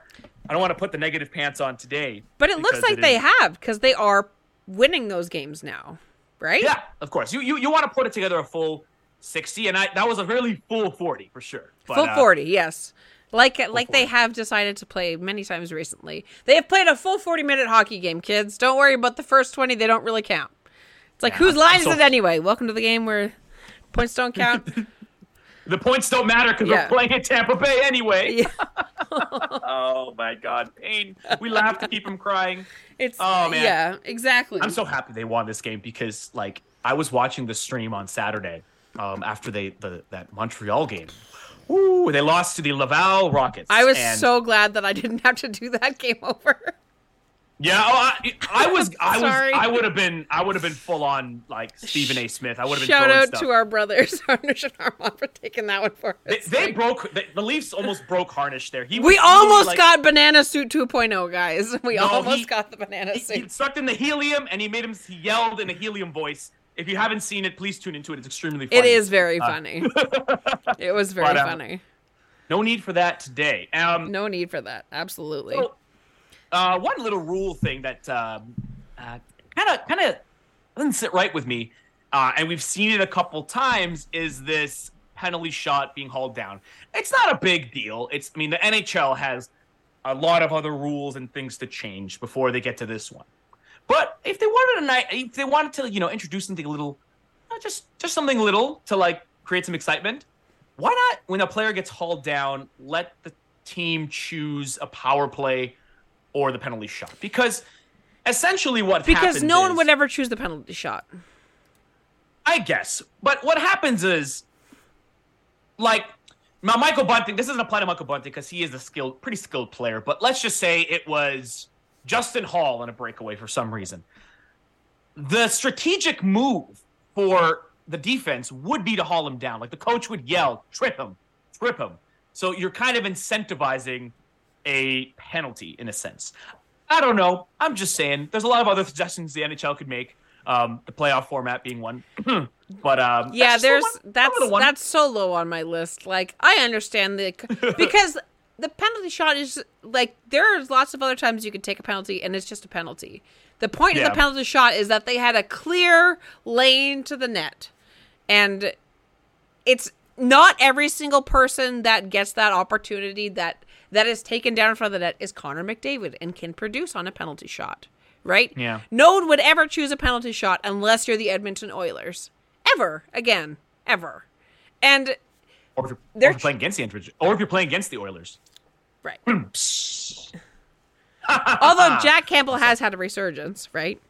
Speaker 3: I don't want to put the negative pants on today.
Speaker 2: But it looks like
Speaker 3: it
Speaker 2: they
Speaker 3: is-
Speaker 2: have because they are winning those games now, right?
Speaker 3: Yeah, of course. You you, you want to put it together a full sixty, and I that was a really full forty for sure. But,
Speaker 2: Full
Speaker 3: uh,
Speaker 2: 40, yes. Like like they have decided to play many times recently. They have played a full 40 minute hockey game, kids. Don't worry about the first 20, they don't really count. It's like
Speaker 3: Yeah,
Speaker 2: whose line
Speaker 3: I'm
Speaker 2: is it anyway? Welcome to the game where points don't count.
Speaker 3: The points don't matter because
Speaker 2: Yeah.
Speaker 3: we're playing at Tampa Bay anyway.
Speaker 2: yeah.
Speaker 3: oh my God, pain. We laugh to keep him crying.
Speaker 2: It's
Speaker 3: Oh, man.
Speaker 2: yeah, exactly.
Speaker 3: I'm so happy they won this game because like I was watching the stream on Saturday um, after they the that Montreal game. Ooh, they lost to the Laval Rockets.
Speaker 2: I was
Speaker 3: and-
Speaker 2: so glad that I didn't have to do that game over.
Speaker 3: yeah. Oh, I, I was I was I would have been I would have been full on like Stephen A. Smith. I would have been
Speaker 2: Shout out
Speaker 3: stuff.
Speaker 2: to our brothers, Harnish and Armand, for taking that one for
Speaker 3: They,
Speaker 2: us.
Speaker 3: they
Speaker 2: Like,
Speaker 3: broke the, the Leafs almost broke Harnish there. He was
Speaker 2: we almost
Speaker 3: like-
Speaker 2: got Banana Suit 2.0, guys. We
Speaker 3: No,
Speaker 2: almost
Speaker 3: he-
Speaker 2: got the Banana
Speaker 3: he,
Speaker 2: Suit.
Speaker 3: he sucked in the helium and he made him he yelled in a helium voice. If you haven't seen it, please tune into it. It's extremely funny.
Speaker 2: It is very funny. it was very
Speaker 3: But, uh,
Speaker 2: funny.
Speaker 3: No need for that today. Um,
Speaker 2: No need for that. Absolutely.
Speaker 3: So, uh, one little rule thing that kind of kind of doesn't sit right with me, uh, and we've seen it a couple times, is this penalty shot being hauled down. It's not a big deal. It's I mean the NHL has a lot of other rules and things to change before they get to this one. But if they wanted a night, if they wanted to, you know, introduce something a little, uh, just just something little to like create some excitement, why not when a player gets hauled down, let the team choose a power play or the penalty shot? Because essentially what happens because
Speaker 2: no one
Speaker 3: is-
Speaker 2: would ever choose the penalty shot.
Speaker 3: I guess. But what happens is, like, now Michael Bunting. This doesn't apply to Michael Bunting because he is a skilled, pretty skilled player. But let's just say it was Justin Holl in a breakaway for some reason. The strategic move for the defense would be to haul him down. Like the coach would yell, "Trip him, trip him." So you're kind of incentivizing a penalty in a sense. I don't know. I'm just saying. There's a lot of other suggestions the NHL could make. Um, the playoff format being one, but um,
Speaker 2: Yeah,
Speaker 3: that's just the
Speaker 2: there's that's that's so low on my list. Like I understand the because the penalty shot is like there's lots of other times you can take a penalty and it's just a penalty. The point of the penalty shot is that they had a clear lane to the net. And it's not every single person that gets that opportunity that that is taken down in front of the net is Connor McDavid and can produce on a penalty shot, right?
Speaker 3: Yeah.
Speaker 2: No one would ever choose a penalty shot unless you're the Edmonton Oilers. Ever again, ever. And
Speaker 3: or if you're, or if you're playing against the or if you're playing against the Oilers.
Speaker 2: Right. Although Jack Campbell has had a resurgence, right?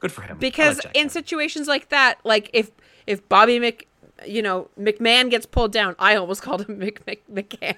Speaker 3: Good for him.
Speaker 2: Because
Speaker 3: like
Speaker 2: in
Speaker 3: Campbell.
Speaker 2: situations like that like if if bobby mc you know mcmahon gets pulled down i almost called him Mc, Mc, mccann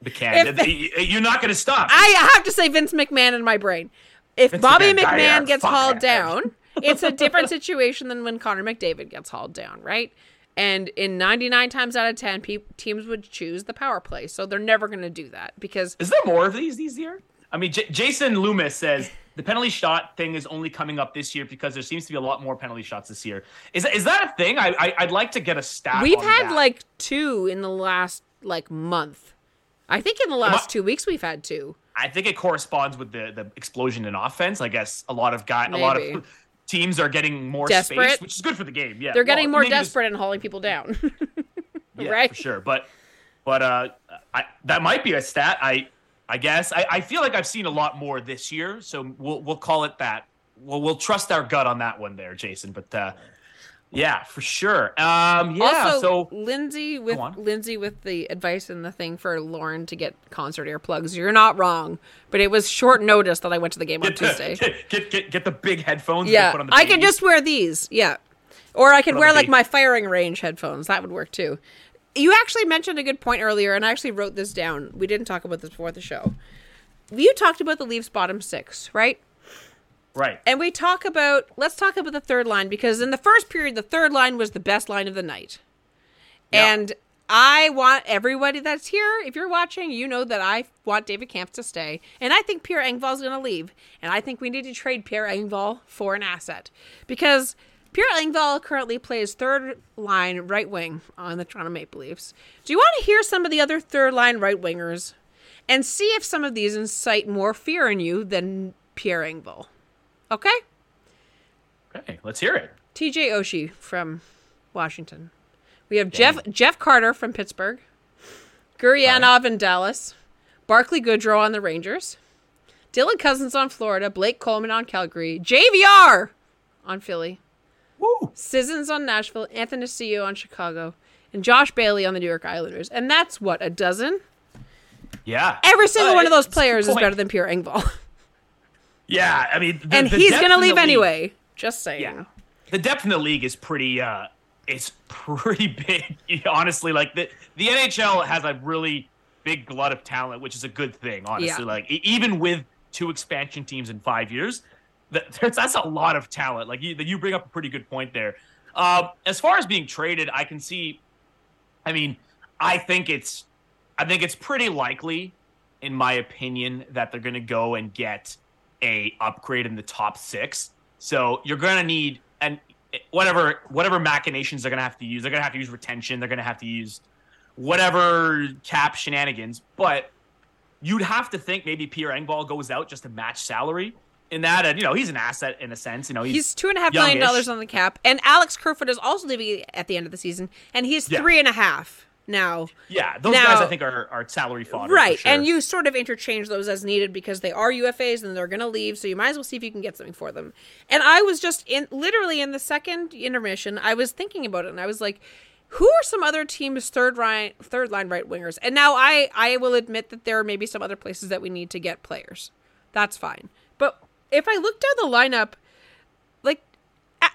Speaker 3: the can,
Speaker 2: if-
Speaker 3: you're not going to stop.
Speaker 2: i have to say vince mcmahon in my brain if
Speaker 3: Vince
Speaker 2: bobby
Speaker 3: McMahon,
Speaker 2: mcmahon gets hauled down it's a different situation than when connor mcdavid gets hauled down right and in 99 times out of 10 pe- teams would choose the power play so they're never going to do that because
Speaker 3: Is there more of these these year? I mean, J- Jason Loomis says the penalty shot thing is only coming up this year because there seems to be a lot more penalty shots this year. Is is that a thing? I, I I'd like to get a stat.
Speaker 2: we've had
Speaker 3: that.
Speaker 2: like two in the last like month i think in the last
Speaker 3: I-
Speaker 2: two weeks we've had two
Speaker 3: I think it corresponds with the the explosion in offense. I guess a lot of guy, a lot of teams are getting more
Speaker 2: Desperate.
Speaker 3: space, which is good for the game. Yeah,
Speaker 2: They're getting
Speaker 3: Well,
Speaker 2: more desperate and hauling people down.
Speaker 3: yeah,
Speaker 2: right?
Speaker 3: for sure. But but uh, I, that might be a stat. I I guess I, I feel like I've seen a lot more this year, so we'll we'll call it that. We'll we'll trust our gut on that one there, Jason. But uh, yeah, for sure. Um, yeah.
Speaker 2: also,
Speaker 3: so
Speaker 2: Lindsay with. Lindsay with the advice and the thing for Lauren to get concert earplugs. You're not wrong, but it was short notice that I went to the game on
Speaker 3: the,
Speaker 2: Tuesday.
Speaker 3: get, get get get the big headphones.
Speaker 2: yeah,
Speaker 3: put on the
Speaker 2: I can just wear these. Yeah, or I could wear like
Speaker 3: baby.
Speaker 2: my firing range headphones. That would work too. You actually mentioned a good point earlier, and I actually wrote this down. We didn't talk about this before the show. You talked about the Leafs bottom six, right?
Speaker 3: Right.
Speaker 2: And we talk about let's talk about the third line because in the first period the third line was the best line of the night.
Speaker 3: Yeah.
Speaker 2: And I want everybody that's here. If you're watching, you know that I want David Kämpf to stay, and I think Pierre Engvall is going to leave, and I think we need to trade Pierre Engvall for an asset because Pierre Engvall currently plays third line right wing on the Toronto Maple Leafs. Do you want to hear some of the other third line right wingers and see if some of these incite more fear in you than Pierre Engvall? Okay.
Speaker 3: Okay, let's hear it.
Speaker 2: TJ Oshie from Washington. We have Jeff Jeff Carter from Pittsburgh, Gurianov in Dallas, Barclay Goodrow on the Rangers, Dylan Cousins on Florida, Blake Coleman on Calgary, JVR on Philly,
Speaker 3: Woo!
Speaker 2: Sissons on Nashville, Athanasiou on Chicago, and Josh Bailey on the New York Islanders. And that's what a dozen.
Speaker 3: Yeah.
Speaker 2: Every single
Speaker 3: Uh,
Speaker 2: one of those
Speaker 3: it's a good
Speaker 2: players is better than Pierre Engvall,
Speaker 3: Yeah, I mean, the,
Speaker 2: and
Speaker 3: the
Speaker 2: he's gonna leave
Speaker 3: league-
Speaker 2: anyway. Just saying.
Speaker 3: Yeah, the depth in the league is pretty. uh It's pretty big. Honestly, like the the NHL has a really big glut of talent, which is a good thing. Honestly,
Speaker 2: Yeah.
Speaker 3: like even with two expansion teams in five years, that, that's, that's a lot of talent. Like you, you bring up a pretty good point there. Um, as far as being traded, I can see. I mean, I think it's, I think it's pretty likely, in my opinion, that they're going to go and get a upgrade in the top six. So you're going to need and whatever whatever machinations they're going to have to use. They're going to have to use retention. They're going to have to use whatever cap shenanigans. But you'd have to think maybe Pierre Engvall goes out just to match salary in that, and you know he's an asset in a sense. You know
Speaker 2: He's two and a half million
Speaker 3: youngish.
Speaker 2: dollars on the cap, and Alex Kerfoot is also leaving at the end of the season, and he's
Speaker 3: Yeah.
Speaker 2: three and a half now.
Speaker 3: Yeah, those
Speaker 2: Now-
Speaker 3: guys I think are, are salary fodder.
Speaker 2: Right,
Speaker 3: sure.
Speaker 2: and you sort of interchange those as needed because they are UFAs and they're going to leave, so you might as well see if you can get something for them. And I was just in literally in the second intermission, I was thinking about it, and I was like, who are some other teams' third line third line right wingers? And now I I will admit that there are maybe some other places that we need to get players. That's fine, but if I look down the lineup, like.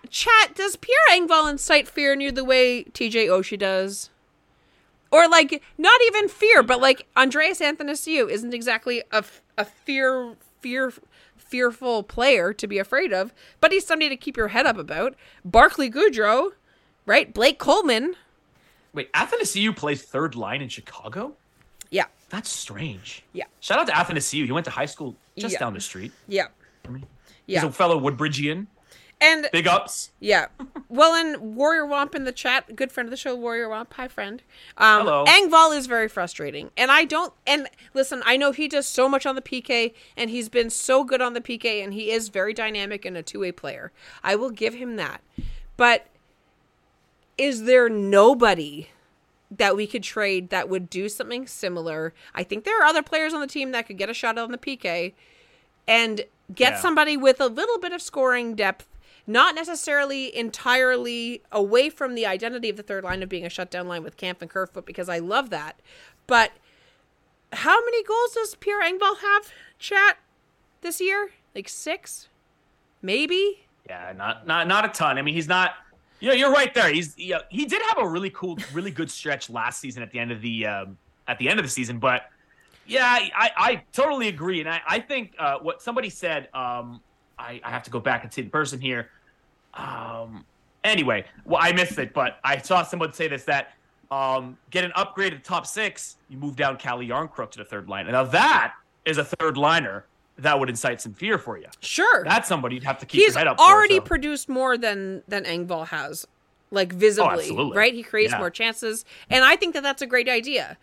Speaker 2: Chat, does Pierre Engvall incite fear in you the way TJ Oshie does? Or like not even fear, but like Andreas Athanasiou isn't exactly a, a fear fear fearful player to be afraid of, but he's somebody to keep your head up about. Barclay Goodrow, right? Blake Coleman,
Speaker 3: wait, Athanasiou plays third line in Chicago.
Speaker 2: yeah,
Speaker 3: That's strange.
Speaker 2: yeah,
Speaker 3: Shout out to Athanasiou. He went to high school just
Speaker 2: Yeah.
Speaker 3: down the street.
Speaker 2: yeah,
Speaker 3: He's
Speaker 2: yeah,
Speaker 3: a fellow Woodbridgean.
Speaker 2: And
Speaker 3: Big ups.
Speaker 2: Yeah. Well, and Warrior Womp in the chat, good friend of the show, Warrior Womp. Hi, friend. Um,
Speaker 3: Hello.
Speaker 2: Engvall is very frustrating. And I don't, and listen, I know he does so much on the PK, and he's been so good on the PK, and he is very dynamic and a two way player. I will give him that. But is there nobody that we could trade that would do something similar? I think there are other players on the team that could get a shot on the PK and get
Speaker 3: Yeah.
Speaker 2: somebody with a little bit of scoring depth, not necessarily entirely away from the identity of the third line of being a shutdown line with Kämpf and Kerfoot, because I love that. But how many goals does Pierre Engvall have, chat, this year? Like six? Maybe?
Speaker 3: Yeah, not not not a ton. I mean, he's not. You know, you're right there. He's yeah, he did have a really cool, really good stretch last season at the end of the um, at the end of the season. But yeah, I, I totally agree, and I, I think uh, what somebody said. Um, I, I have to go back and see the person here. Um, anyway, well, I missed it, but I saw someone say this that um, get an upgrade at top six, you move down Calle Järnkrok to the third line. Now that is a third liner that would incite some fear for you.
Speaker 2: Sure.
Speaker 3: That's somebody you'd have to keep
Speaker 2: He's
Speaker 3: your head up for,
Speaker 2: already
Speaker 3: so.
Speaker 2: produced more than than Engvall has, like visibly,
Speaker 3: Oh,
Speaker 2: right? He creates
Speaker 3: Yeah.
Speaker 2: more chances, and I think that that's a great idea.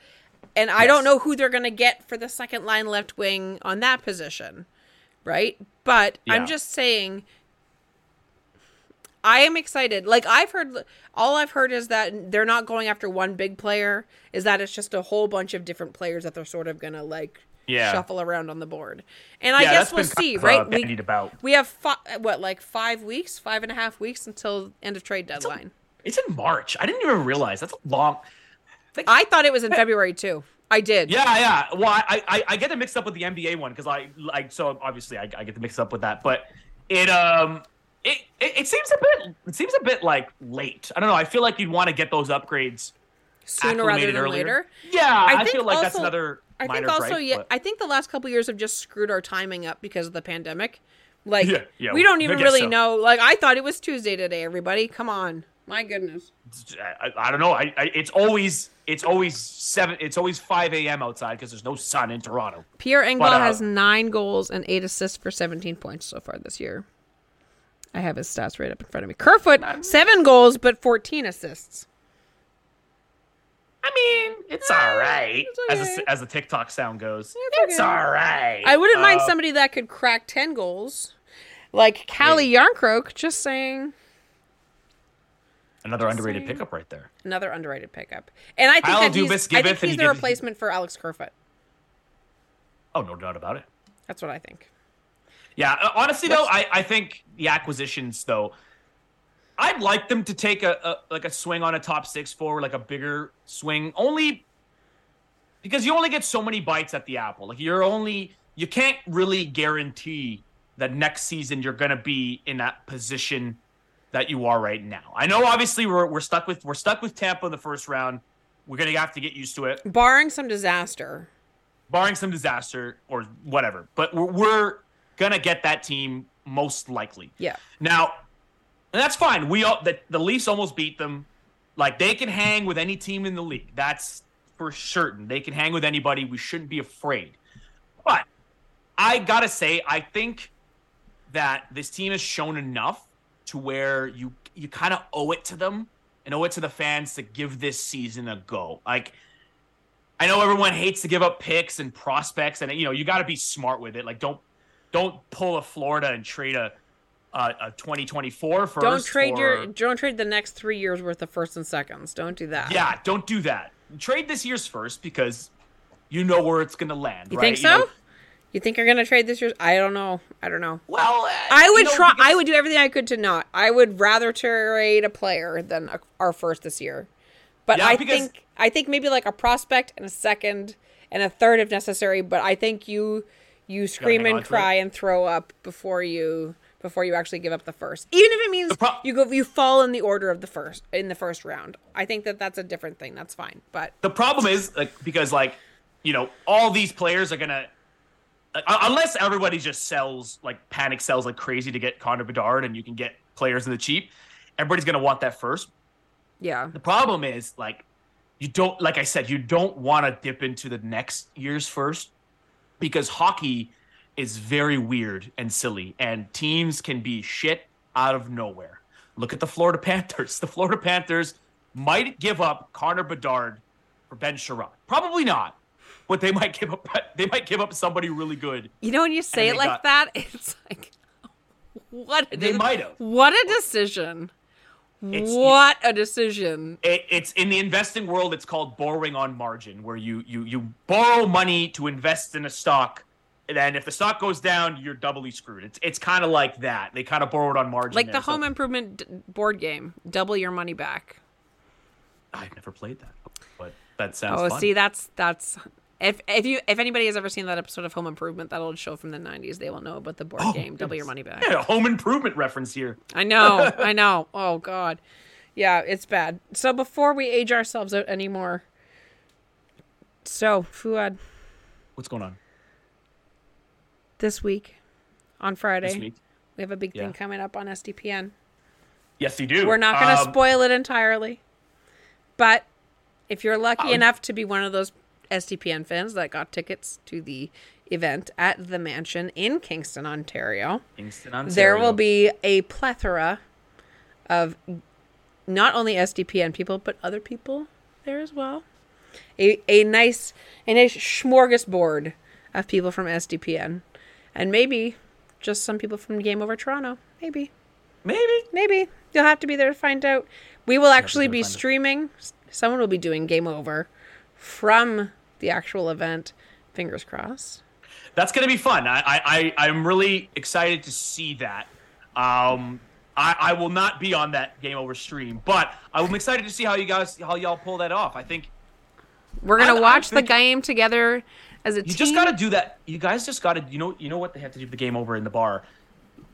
Speaker 2: And I don't know who they're going to get for the second line left wing on that position, right? But I'm just saying, I am excited. Like I've heard, all I've heard is that they're not going after one big player. Is that it's just a whole bunch of different players that they're sort of going to like
Speaker 3: Yeah.
Speaker 2: shuffle around on the board. And I
Speaker 3: Yeah,
Speaker 2: guess we'll see, right? We, we have fi- what like five weeks, five and a half weeks until end of trade deadline.
Speaker 3: It's in March. I didn't even realize that's a long.
Speaker 2: I thought it was in February too. I did.
Speaker 3: Yeah, yeah. Well, I I, I get it mixed up with the NBA one because I like so obviously I, I get to mix up with that, but it um it, it it seems a bit it seems a bit like late. I don't know. I feel like you'd want to get those upgrades
Speaker 2: sooner rather than
Speaker 3: earlier.
Speaker 2: later.
Speaker 3: Yeah,
Speaker 2: I
Speaker 3: I, feel like that's
Speaker 2: also-
Speaker 3: another.
Speaker 2: I think also,
Speaker 3: gripe,
Speaker 2: yeah,
Speaker 3: but-
Speaker 2: I think the last couple years have just screwed our timing up because of the pandemic. Like,
Speaker 3: Yeah, yeah,
Speaker 2: we don't even really
Speaker 3: so.
Speaker 2: know. Like, I thought it was Tuesday today. Everybody, come on. My goodness.
Speaker 3: I, I don't know. I, I it's always it's always seven. It's always five a.m. outside because there's no sun in Toronto.
Speaker 2: Pierre Engvall
Speaker 3: But, uh,
Speaker 2: has nine goals and eight assists for 17 points so far this year. I have his stats right up in front of me. Kerfoot, seven goals but 14 assists.
Speaker 3: I mean, it's all right
Speaker 2: it's
Speaker 3: as
Speaker 2: okay.
Speaker 3: the, as the TikTok sound goes.
Speaker 2: It's
Speaker 3: It's,
Speaker 2: okay.
Speaker 3: all right.
Speaker 2: I wouldn't mind
Speaker 3: Uh,
Speaker 2: somebody that could crack 10 goals, like Calle Järnkrok. Just saying.
Speaker 3: Another underrated
Speaker 2: saying.
Speaker 3: pickup right there.
Speaker 2: Another underrated pickup. And I think
Speaker 3: Kyle
Speaker 2: that he's,
Speaker 3: Dubas
Speaker 2: I think he's
Speaker 3: he
Speaker 2: the replacement for Alex Kerfoot.
Speaker 3: Oh, no doubt about it.
Speaker 2: That's what I think.
Speaker 3: Yeah, uh, honestly though, I, I think the acquisitions though, I'd like them to take a, a like a swing on a top six forward, like a bigger swing, only because you only get so many bites at the apple. Like you're only you can't really guarantee that next season you're gonna be in that position that you are right now. I know obviously we're we're stuck with we're stuck with Tampa in the first round. We're gonna have to get used to it
Speaker 2: Barring some disaster.
Speaker 3: barring some disaster or whatever. But we're, we're gonna get that team most likely.
Speaker 2: Yeah.
Speaker 3: Now, and that's fine. We all the, the Leafs almost beat them. Like they can hang with any team in the league. That's for certain. They can hang with anybody. We shouldn't be afraid. But I gotta say, I think that this team has shown enough to where you you kind of owe it to them and owe it to the fans to give this season a go. Like I know everyone hates to give up picks and prospects, and you know you got to be smart with it. Like don't don't pull a Florida and trade a a, a 2024 first.
Speaker 2: Don't trade
Speaker 3: for-
Speaker 2: your don't trade the next three years worth of first and seconds. Don't do that.
Speaker 3: yeah. Don't do that. Trade this year's first because you know where it's gonna land. Right?
Speaker 2: You
Speaker 3: right?
Speaker 2: think so?
Speaker 3: know-
Speaker 2: You think you're gonna trade this year? I don't know. I don't know.
Speaker 3: well, uh,
Speaker 2: I would
Speaker 3: you know,
Speaker 2: try.
Speaker 3: because-
Speaker 2: I would do everything I could to not. I would rather trade a player than a, our first this year. But
Speaker 3: Yeah,
Speaker 2: I
Speaker 3: because-
Speaker 2: think I think maybe like a prospect and a second and a third if necessary. But I think you you scream and cry and throw up before you before you actually give up the first, even if it means
Speaker 3: pro-
Speaker 2: you go you fall in the order of the first in the first round. I think that that's a different thing. That's fine. But
Speaker 3: the problem is like because like you know all these players are gonna Uh, like, unless everybody just sells like panic sells like crazy to get Connor Bedard and you can get players in the cheap. Everybody's gonna want that first.
Speaker 2: yeah,
Speaker 3: The problem is like you don't like I said you don't want to dip into the next year's first because hockey is very weird and silly and teams can be shit out of nowhere. Look at the Florida Panthers. The Florida Panthers might give up Connor Bedard for Ben Chiarot. Probably not. But they might give up they might give up somebody really good.
Speaker 2: you know when you say it like
Speaker 3: got-
Speaker 2: that, it's like what a
Speaker 3: They might have.
Speaker 2: What a decision.
Speaker 3: It's-
Speaker 2: what a decision.
Speaker 3: It, it's in the investing world. It's called borrowing on margin, where you you you borrow money to invest in a stock, and then if the stock goes down, you're doubly screwed. It's it's kind of like that. They kind of borrowed on margin,
Speaker 2: Like
Speaker 3: there,
Speaker 2: the
Speaker 3: so-
Speaker 2: home improvement d- board game, double your money back.
Speaker 3: I've never played that, but that sounds.
Speaker 2: Oh,
Speaker 3: fun.
Speaker 2: see, that's that's if if you if anybody has ever seen that episode of Home Improvement, that old show from the '90s, they will know about the board game, double your money back.
Speaker 3: Oh, Yeah, home improvement reference here.
Speaker 2: I know, I know. Oh God, yeah, it's bad. So before we age ourselves out anymore, so Fuad,
Speaker 3: What's going on
Speaker 2: this week on Friday,
Speaker 3: this week?
Speaker 2: we have a big
Speaker 3: Yeah.
Speaker 2: thing coming up on SDPN.
Speaker 3: Yes, you do.
Speaker 2: We're not going to
Speaker 3: Um,
Speaker 2: spoil it entirely. But if you're lucky
Speaker 3: would-
Speaker 2: enough to be one of those SDPN fans that got tickets to the event at the mansion in Kingston, Ontario,
Speaker 3: Kingston, Ontario.
Speaker 2: there will be a plethora of not only SDPN people, but other people there as well. A, a nice a nice smorgasbord of people from SDPN. And maybe just some people from Game Over Toronto. Maybe.
Speaker 3: maybe.
Speaker 2: Maybe you'll have to be there to find out. We will actually be streaming. Someone will be doing game over from the actual event. Fingers crossed.
Speaker 3: That's gonna be fun. I, I, I I'm really excited to see that. Um, I, I will not be on that game over stream, but I'm excited to see how you guys how y'all pull that off. I think
Speaker 2: We're gonna
Speaker 3: I-
Speaker 2: watch the game together as a
Speaker 3: you
Speaker 2: team.
Speaker 3: just got to do that. You guys just got to you know you know what they have to do the game over in the bar.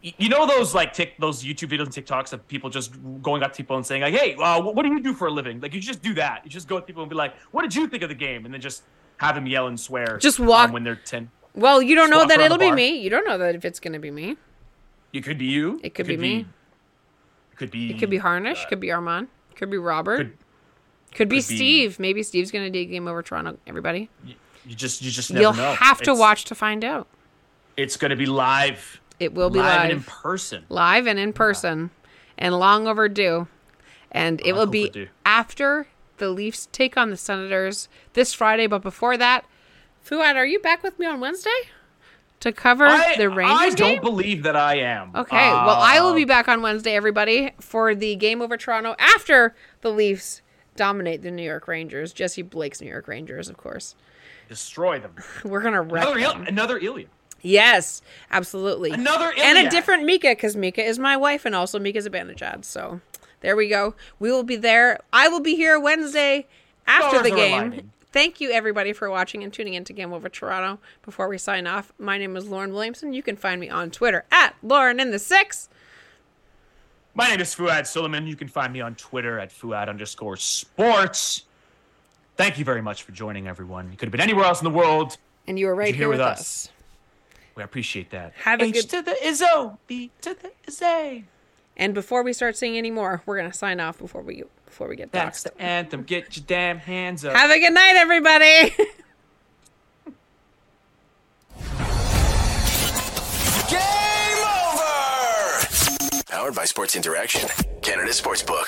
Speaker 3: You know those like tick those YouTube videos and TikToks of people just going up to people and saying like, "Hey, uh, what, do you do for a living?" Like you just do that. You just go to people and be like, "What did you think of the game?" And then just have them yell and swear.
Speaker 2: Just walk-
Speaker 3: um, when they're ten.
Speaker 2: well, you don't know that it'll be me. You don't know that if it's gonna be me.
Speaker 3: It could be you.
Speaker 2: It could be me.
Speaker 3: It could be.
Speaker 2: It could be Harnish, could be Armand, could be Robert,
Speaker 3: Could-
Speaker 2: could, be
Speaker 3: could be-
Speaker 2: Steve. Maybe Steve's going to do game over Toronto. Everybody,
Speaker 3: You just you just never
Speaker 2: you'll
Speaker 3: know.
Speaker 2: have to watch to find out.
Speaker 3: It's going to be live.
Speaker 2: It will be
Speaker 3: live
Speaker 2: live,
Speaker 3: and in person.
Speaker 2: live and in person, and long overdue. And it
Speaker 3: Long
Speaker 2: will be
Speaker 3: overdue.
Speaker 2: after the Leafs take on the Senators this Friday. But before that, Fuad, are you back with me on Wednesday to cover
Speaker 3: I,
Speaker 2: the Rangers
Speaker 3: I don't
Speaker 2: game?
Speaker 3: believe that I am.
Speaker 2: Okay, well, I will
Speaker 3: Uh,
Speaker 2: be back on Wednesday, everybody, for the game over Toronto after the Leafs dominate the New York Rangers. Jesse Blake's New York Rangers, of course.
Speaker 3: destroy them.
Speaker 2: We're gonna wreck
Speaker 3: Another
Speaker 2: them.
Speaker 3: another Ilya.
Speaker 2: Yes, absolutely.
Speaker 3: Another
Speaker 2: and a different Mika because Mika is my wife and also Mika Zibanejad. So there we go. We will be there. I will be here Wednesday after
Speaker 3: Stars
Speaker 2: the game. Thank you everybody for watching and tuning in to Game Over Toronto. Before we sign off, my name is Lauren Williamson. You can find me on Twitter at Lauren in the Six.
Speaker 3: My name is Fuad Suleiman. You can find me on Twitter at Fuad underscore sports. Thank you very much for joining, everyone. You could have been anywhere else in the world.
Speaker 2: And you are right here,
Speaker 3: here
Speaker 2: with
Speaker 3: with
Speaker 2: us.
Speaker 3: us. We appreciate that.
Speaker 2: Have a
Speaker 3: H
Speaker 2: good-
Speaker 3: to the Izzo, B to the Izzy.
Speaker 2: And before we start singing anymore, we're gonna sign off before we before we get
Speaker 3: That's
Speaker 2: doxxed.
Speaker 3: the anthem. Get your damn hands up.
Speaker 2: Have a good night, everybody.
Speaker 1: Game over! Powered by Sports Interaction, Canada Sportsbook.